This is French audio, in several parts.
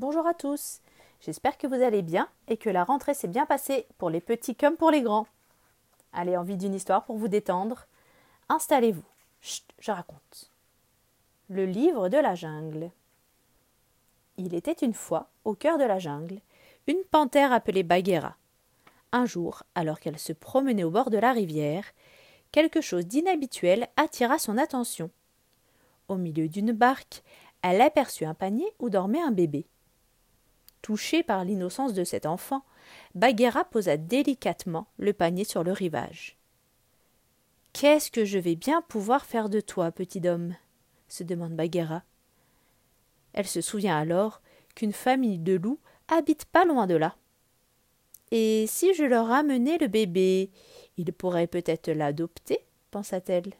Bonjour à tous. J'espère que vous allez bien et que la rentrée s'est bien passée pour les petits comme pour les grands. Allez, envie d'une histoire pour vous détendre Installez-vous. Chut, je raconte. Le livre de la jungle. Il était une fois, au cœur de la jungle, une panthère appelée Bagheera. Un jour, alors qu'elle se promenait au bord de la rivière, quelque chose d'inhabituel attira son attention. Au milieu d'une barque, elle aperçut un panier où dormait un bébé. Touchée par l'innocence de cet enfant, Bagheera posa délicatement le panier sur le rivage. Qu'est-ce que je vais bien pouvoir faire de toi, petit homme se demande Bagheera. Elle se souvient alors qu'une famille de loups habite pas loin de là. Et si je leur ramenais le bébé, ils pourraient peut-être l'adopter, pensa-t-elle.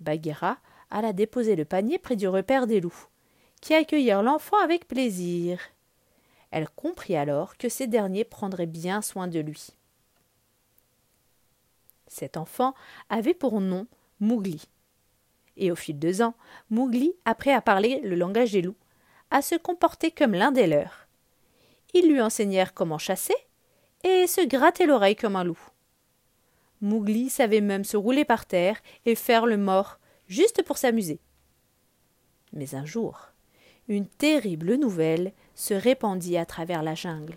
Bagheera alla déposer le panier près du repère des loups, qui accueillirent l'enfant avec plaisir. Elle comprit alors que ces derniers prendraient bien soin de lui. Cet enfant avait pour nom Mougli. Et au fil de ans, Mougli apprit à parler le langage des loups, à se comporter comme l'un des leurs. Ils lui enseignèrent comment chasser et se gratter l'oreille comme un loup. Mougli savait même se rouler par terre et faire le mort, juste pour s'amuser. Mais un jour, une terrible nouvelle se répandit à travers la jungle.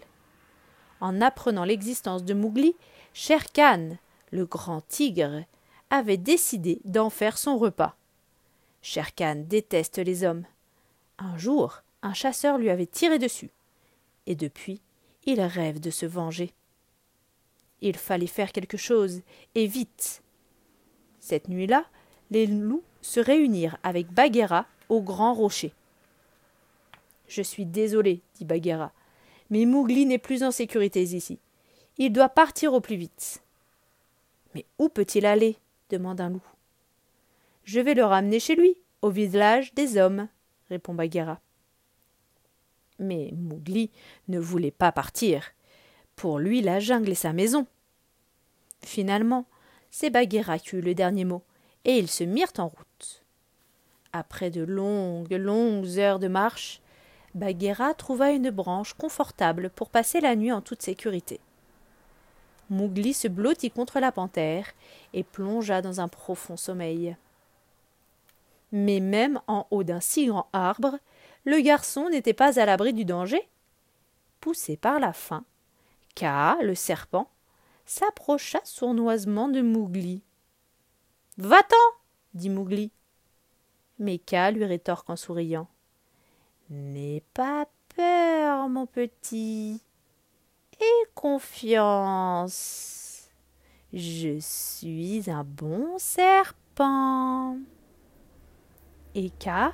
En apprenant l'existence de Mougli, Sher Khan, le grand tigre, avait décidé d'en faire son repas. Sher Khan déteste les hommes. Un jour, un chasseur lui avait tiré dessus. Et depuis, il rêve de se venger. Il fallait faire quelque chose, et vite. Cette nuit-là, les loups se réunirent avec Bagheera au grand rocher. Je suis désolé, dit Bagheera, mais Mougli n'est plus en sécurité ici. Il doit partir au plus vite. Mais où peut-il aller? demande un loup. Je vais le ramener chez lui, au village des hommes, répond Bagheera. Mais Mougli ne voulait pas partir. Pour lui, la jungle est sa maison. Finalement, c'est Bagheera qui eut le dernier mot, et ils se mirent en route. Après de longues, longues heures de marche, Bagheera trouva une branche confortable pour passer la nuit en toute sécurité. Mougli se blottit contre la panthère et plongea dans un profond sommeil. Mais même en haut d'un si grand arbre, le garçon n'était pas à l'abri du danger. Poussé par la faim, Kaa, le serpent, s'approcha sournoisement de Mougli. Va-t'en dit Mougli. Mais Kaa lui rétorque en souriant. N'aie pas peur, mon petit. Aie confiance. Je suis un bon serpent. Et Kaa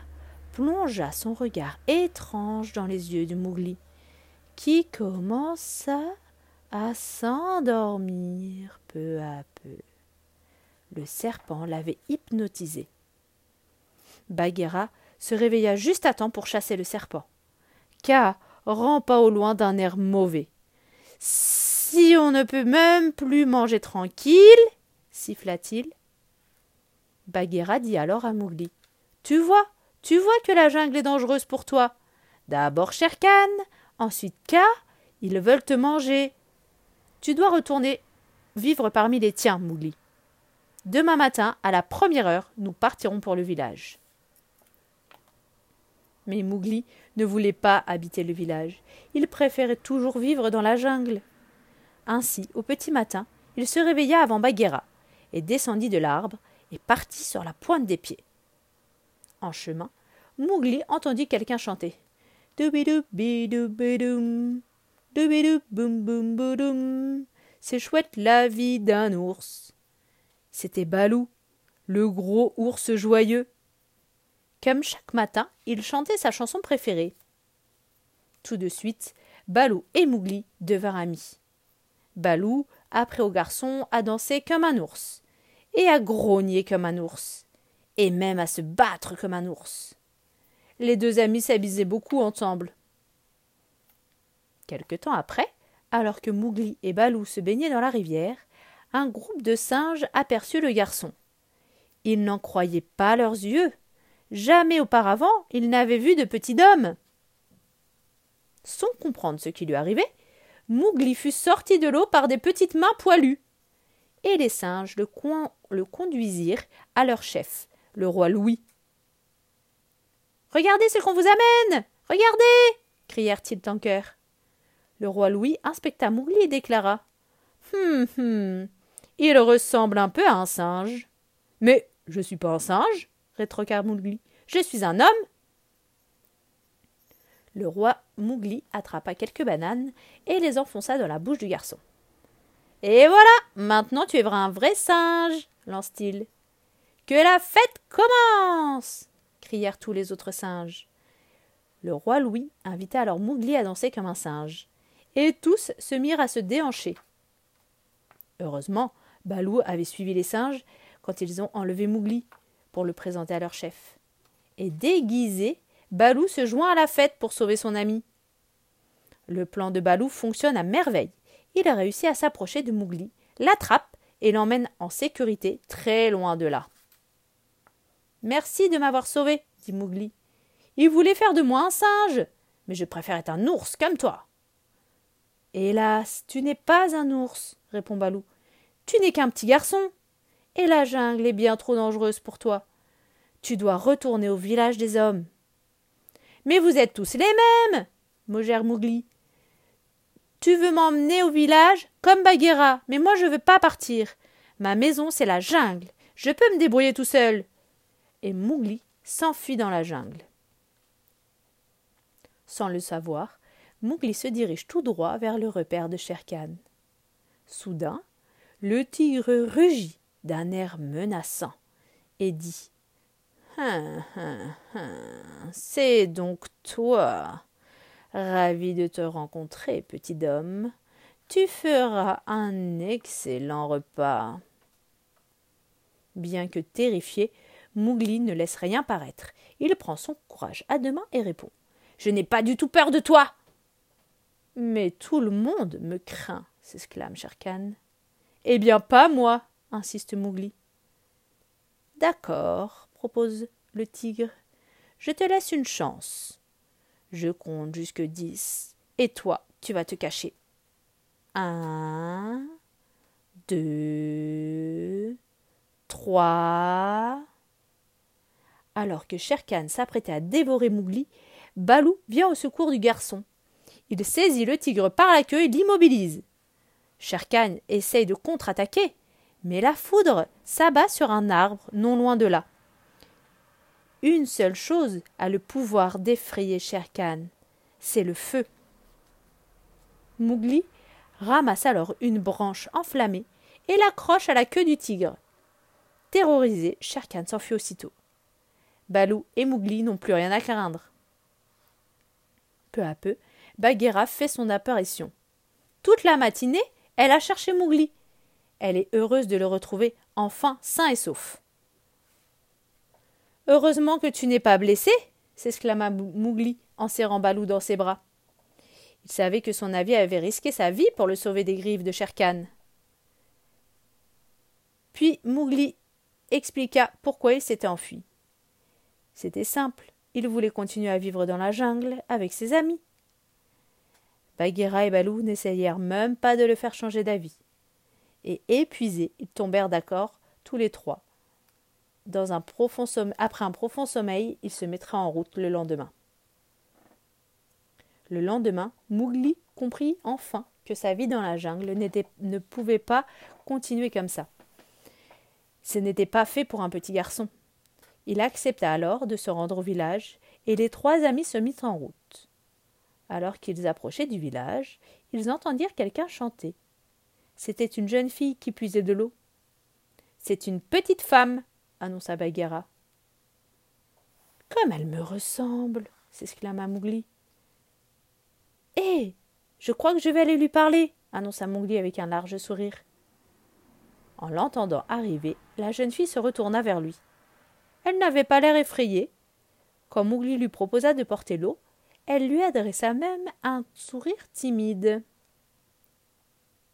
plongea son regard étrange dans les yeux de Mougli, qui commença à s'endormir peu à peu. Le serpent l'avait hypnotisé. Bagheera se réveilla juste à temps pour chasser le serpent. Ka rampa au loin d'un air mauvais. Si on ne peut même plus manger tranquille, siffla-t-il. Bagheera dit alors à Mougli Tu vois, tu vois que la jungle est dangereuse pour toi. D'abord Sherkan, ensuite Ka, ils veulent te manger. Tu dois retourner vivre parmi les tiens, Mougli. Demain matin, à la première heure, nous partirons pour le village. Mais Mougli ne voulait pas habiter le village. Il préférait toujours vivre dans la jungle. Ainsi, au petit matin, il se réveilla avant Bagheera et descendit de l'arbre et partit sur la pointe des pieds. En chemin, Mougli entendit quelqu'un chanter. C'est chouette la vie d'un ours. C'était Balou, le gros ours joyeux. Comme chaque matin, il chantait sa chanson préférée. Tout de suite, Balou et Mougli devinrent amis. Balou apprit au garçon à danser comme un ours, et à grogner comme un ours, et même à se battre comme un ours. Les deux amis s'amusaient beaucoup ensemble. Quelque temps après, alors que Mougli et Balou se baignaient dans la rivière, un groupe de singes aperçut le garçon. Ils n'en croyaient pas leurs yeux. Jamais auparavant ils n'avaient vu de petit homme. Sans comprendre ce qui lui arrivait, Mougli fut sorti de l'eau par des petites mains poilues. Et les singes le, le conduisirent à leur chef, le roi Louis. Regardez ce qu'on vous amène. Regardez. crièrent-ils en. Le roi Louis inspecta Mougli et déclara. Hum, hum. Il ressemble un peu à un singe. Mais je suis pas un singe, rétroqua Mougli. Je suis un homme. Le roi Mougli attrapa quelques bananes et les enfonça dans la bouche du garçon. Et voilà, maintenant tu es un vrai singe, lance-t-il. Que la fête commence crièrent tous les autres singes. Le roi Louis invita alors Mougli à danser comme un singe, et tous se mirent à se déhancher. Heureusement, Balou avait suivi les singes quand ils ont enlevé Mougli pour le présenter à leur chef. Et déguisé, Balou se joint à la fête pour sauver son ami. Le plan de Balou fonctionne à merveille. Il a réussi à s'approcher de Mougli, l'attrape et l'emmène en sécurité très loin de là. Merci de m'avoir sauvé, dit Mougli. Il voulait faire de moi un singe, mais je préfère être un ours comme toi. Hélas, tu n'es pas un ours, répond Balou. Tu n'es qu'un petit garçon. Et la jungle est bien trop dangereuse pour toi. Tu dois retourner au village des hommes. Mais vous êtes tous les mêmes, mogère Mougli. Tu veux m'emmener au village comme Bagheera, mais moi je veux pas partir. Ma maison c'est la jungle. Je peux me débrouiller tout seul et Mougli s'enfuit dans la jungle. Sans le savoir, Mougli se dirige tout droit vers le repère de Sherkan. Soudain, le tigre rugit d'un air menaçant et dit hein, hein, hein, C'est donc toi. Ravi de te rencontrer, petit homme. Tu feras un excellent repas. Bien que terrifié, Mougli ne laisse rien paraître. Il prend son courage à deux mains et répond Je n'ai pas du tout peur de toi. Mais tout le monde me craint, s'exclame Sherkan. Eh bien, pas moi, insiste Mougli. D'accord, propose le tigre. Je te laisse une chance. Je compte jusque dix, et toi, tu vas te cacher. Un, deux, trois. Alors que Sherkan s'apprêtait à dévorer Mougli, Balou vient au secours du garçon. Il saisit le tigre par la queue et l'immobilise. Sherkan essaye de contre-attaquer, mais la foudre s'abat sur un arbre non loin de là. Une seule chose a le pouvoir d'effrayer Sherkan, c'est le feu. Mougli ramasse alors une branche enflammée et l'accroche à la queue du tigre. Terrorisé, Sherkan s'enfuit aussitôt. Balou et Mougli n'ont plus rien à craindre. Peu à peu, Bagheera fait son apparition. Toute la matinée, elle a cherché Mougli. Elle est heureuse de le retrouver enfin sain et sauf. Heureusement que tu n'es pas blessé, s'exclama Mougli en serrant Balou dans ses bras. Il savait que son avis avait risqué sa vie pour le sauver des griffes de Sherkan. Puis Mougli expliqua pourquoi il s'était enfui. C'était simple, il voulait continuer à vivre dans la jungle avec ses amis. Bagheera et Balou n'essayèrent même pas de le faire changer d'avis. Et épuisés, ils tombèrent d'accord, tous les trois. Après un profond sommeil, ils se mettraient en route le lendemain. Le lendemain, Mougli comprit enfin que sa vie dans la jungle ne pouvait pas continuer comme ça. Ce n'était pas fait pour un petit garçon. Il accepta alors de se rendre au village, et les trois amis se mirent en route. Alors qu'ils approchaient du village, ils entendirent quelqu'un chanter. C'était une jeune fille qui puisait de l'eau. C'est une petite femme, annonça Bagheera. Comme elle me ressemble, s'exclama Mowgli. Hé Je crois que je vais aller lui parler, annonça Mowgli avec un large sourire. En l'entendant arriver, la jeune fille se retourna vers lui. Elle n'avait pas l'air effrayée. Quand Mowgli lui proposa de porter l'eau, elle lui adressa même un sourire timide.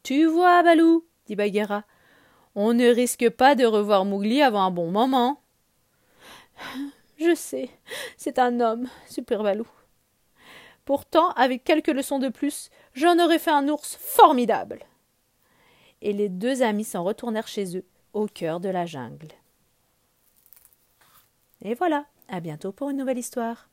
Tu vois, Balou, dit Bagheera, on ne risque pas de revoir Mowgli avant un bon moment. Je sais, c'est un homme, soupira Balou. Pourtant, avec quelques leçons de plus, j'en aurais fait un ours formidable. Et les deux amis s'en retournèrent chez eux, au cœur de la jungle. Et voilà, à bientôt pour une nouvelle histoire.